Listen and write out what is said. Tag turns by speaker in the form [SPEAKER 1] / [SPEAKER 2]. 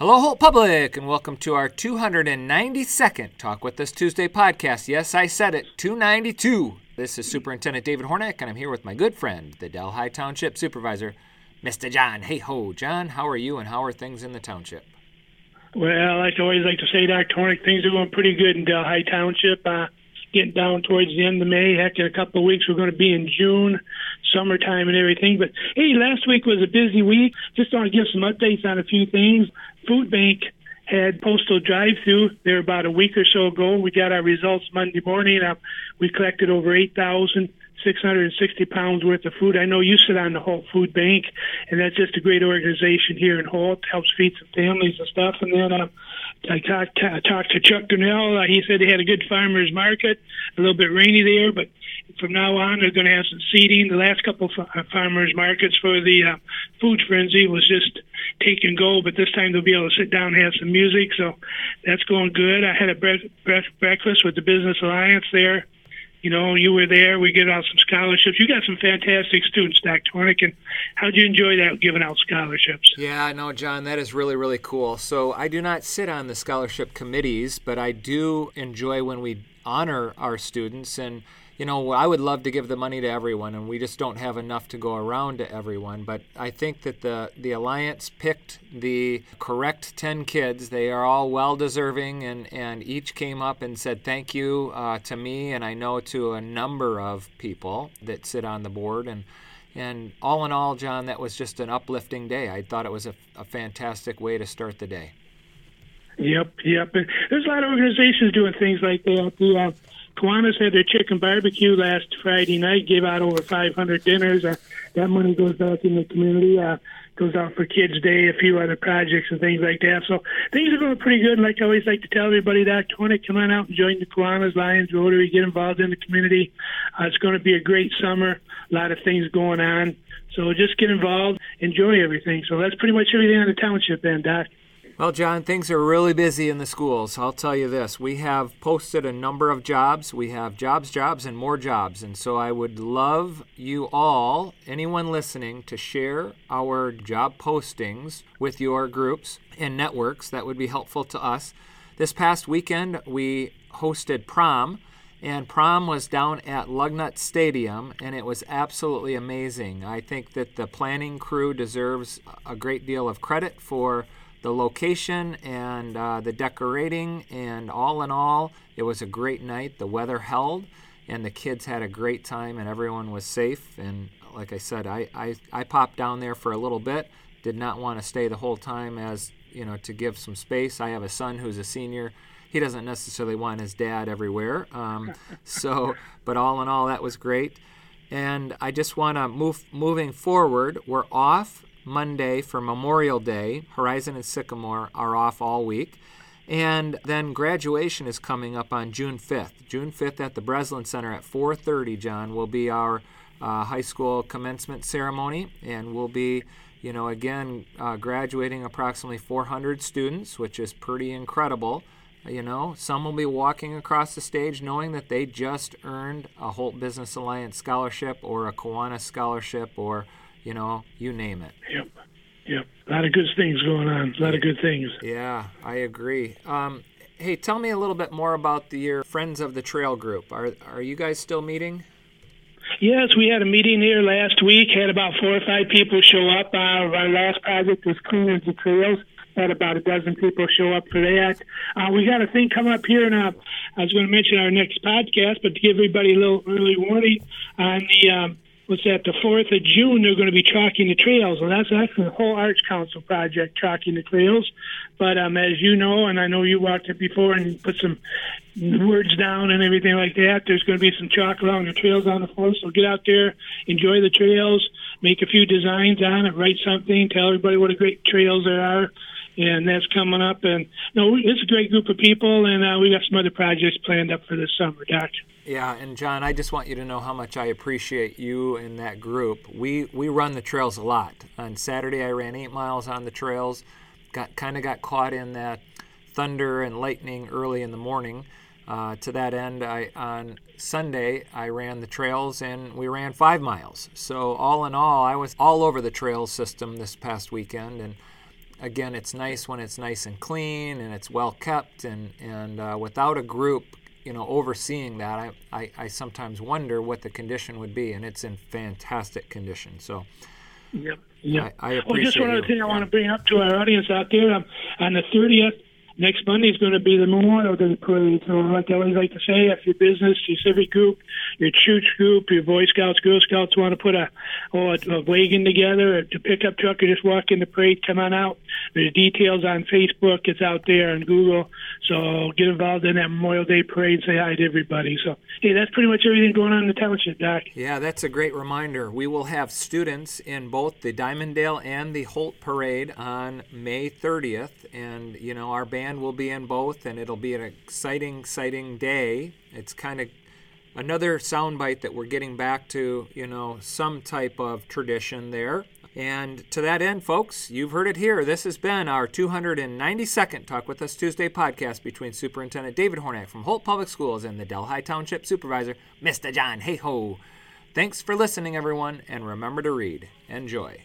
[SPEAKER 1] Hello, Holt Public, and welcome to our 292nd Talk With Us Tuesday podcast. Yes, I said it, 292. This is Superintendent David Hornak, and I'm here with my good friend, the Delhi Township Supervisor, Mr. John. Hayhoe, John, how are you, and how are things in the township?
[SPEAKER 2] Well, I always like to say, Dr. Hornak, things are going pretty good in Delhi Township. Uh, getting down towards the end of May. Heck, in a couple of weeks, we're going to be in June, summertime, and everything. But hey, last week was a busy week. Just want to give some updates on a few things. Food Bank had postal drive-through there about a week or so ago. We got our results Monday morning. Uh, we collected over 8,660 pounds worth of food. I know you sit on the Holt Food Bank, and that's just a great organization here in Holt. Helps feed some families and stuff. And then uh, I talked, uh, talked to Chuck Donnell. Uh, he said they had a good farmers market, a little bit rainy there, but from now on they're going to have some seating. The last couple of uh, farmers markets for the uh, food frenzy was just take and go, but this time they'll be able to sit down and have some music. So that's going good. I had a bre- bre- breakfast with the Business Alliance there you know, you were there. We give out some scholarships. You got some fantastic students, Dr. Hornak. And how'd you enjoy that, giving out scholarships?
[SPEAKER 1] Yeah, no, John, that is really, really cool. So I do not sit on the scholarship committees, but I do enjoy when we honor our students and you know, I would love to give the money to everyone, and we just don't have enough to go around to everyone. But I think that the the alliance picked the correct ten kids. They are all well deserving, and and each came up and said thank you uh, to me, and I know to a number of people that sit on the board, and. And all in all, John, that was just an uplifting day. I thought it was a, a fantastic way to start the day.
[SPEAKER 2] Yep, yep. There's a lot of organizations doing things like that. The uh, Kiwanis had their chicken barbecue last Friday night, gave out over 500 dinners. Uh, that money goes back in the community. Uh, goes out for Kids Day, a few other projects and things like that. So things are going pretty good. Like I always like to tell everybody, Dr. Hornak, come on out and join the Kiwanis, Lions, Rotary, get involved in the community. Uh, it's going to be a great summer. A lot of things going on. So just get involved, enjoy everything. So that's pretty much everything on the township end, Doc.
[SPEAKER 1] Well, John, things are really busy in the schools. I'll tell you this. We have posted a number of jobs. We have jobs, jobs, and more jobs. And so I would love you all, anyone listening, to share our job postings with your groups and networks. That would be helpful to us. This past weekend, we hosted prom. And prom was down at Lugnut Stadium, and it was absolutely amazing. I think that the planning crew deserves a great deal of credit for the location and uh, the decorating, and all in all, it was a great night. The weather held, and the kids had a great time, and everyone was safe. And like I said, I, I, I popped down there for a little bit, did not want to stay the whole time as, you know, to give some space. I have a son who's a senior. He doesn't necessarily want his dad everywhere. Um, so, but all in all, that was great. And I just want to move moving forward. We're off Monday for Memorial Day. Horizon and Sycamore are off all week. And then graduation is coming up on June 5th. June 5th at the Breslin Center at 4:30. John will be our uh, high school commencement ceremony, and we'll be, you know, again uh, graduating approximately 400 students, which is pretty incredible. You know, some will be walking across the stage knowing that they just earned a Holt Business Alliance scholarship or a Kiwanis scholarship or you know, you name it.
[SPEAKER 2] Yep. Yep. A lot of good things going on. A lot of good things.
[SPEAKER 1] Yeah, I agree. Um, hey, tell me a little bit more about the, your Friends of the Trail group. Are are you guys still meeting?
[SPEAKER 2] Yes, we had a meeting here last week. Had about four or five people show up. Uh, our last project was Cleaners the Trails. Had about a dozen people show up for that. Uh, we got a thing coming up here, and uh, I was going to mention our next podcast, but to give everybody a little early warning on the um, was that the 4th of June they're going to be chalking the trails. And that's actually the Holt Arts Council project, chalking the trails. But um, as you know, and I know you walked it before and put some words down and everything like that, there's going to be some chalk along the trails on the floor. So get out there, enjoy the trails, make a few designs on it, write something, tell everybody what a great trails there are. And that's coming up. And no, it's a great group of people, and uh, we got some other projects planned up for this summer, Doc.
[SPEAKER 1] Yeah, and John, I just want you to know how much I appreciate you and that group. We we run the trails a lot. On Saturday, I ran eight miles on the trails. Got kind of got caught in that thunder and lightning early in the morning. Uh, to that end, I on Sunday I ran the trails and we ran five miles. So all in all, I was all over the trail system this past weekend and again, it's nice when it's nice and clean and it's well kept, and and uh, without a group, you know, overseeing that, I, I, I sometimes wonder what the condition would be, and it's in fantastic condition. So.
[SPEAKER 2] Yep. Yep.
[SPEAKER 1] I, I
[SPEAKER 2] well, just one other thing I want to bring up to our audience out there. Um, on the 30th, next Monday is going to be the Memorial Day Parade. So, like I always like to say, if your business, your civic group, your church group, your Boy Scouts, Girl Scouts want to put a, or a, a wagon together, or to pickup truck, or just walk in the parade, come on out. There's details on Facebook. It's out there on Google. So get involved in that Memorial Day Parade. Say hi to everybody. So, hey, that's pretty much everything going on in the township, Doc.
[SPEAKER 1] Yeah, that's a great reminder. We will have students in both the Dimondale and the Holt Parade on May 30th, and you know our band will be in both, and it'll be an exciting, exciting day. It's kind of another soundbite that we're getting back to, you know, some type of tradition there. And to that end, folks, you've heard it here. This has been our 292nd Talk With Us Tuesday podcast between Superintendent David Hornak from Holt Public Schools and the Delhi Township Supervisor, Mr. John Hayhoe. Thanks for listening, everyone, and remember to read. Enjoy.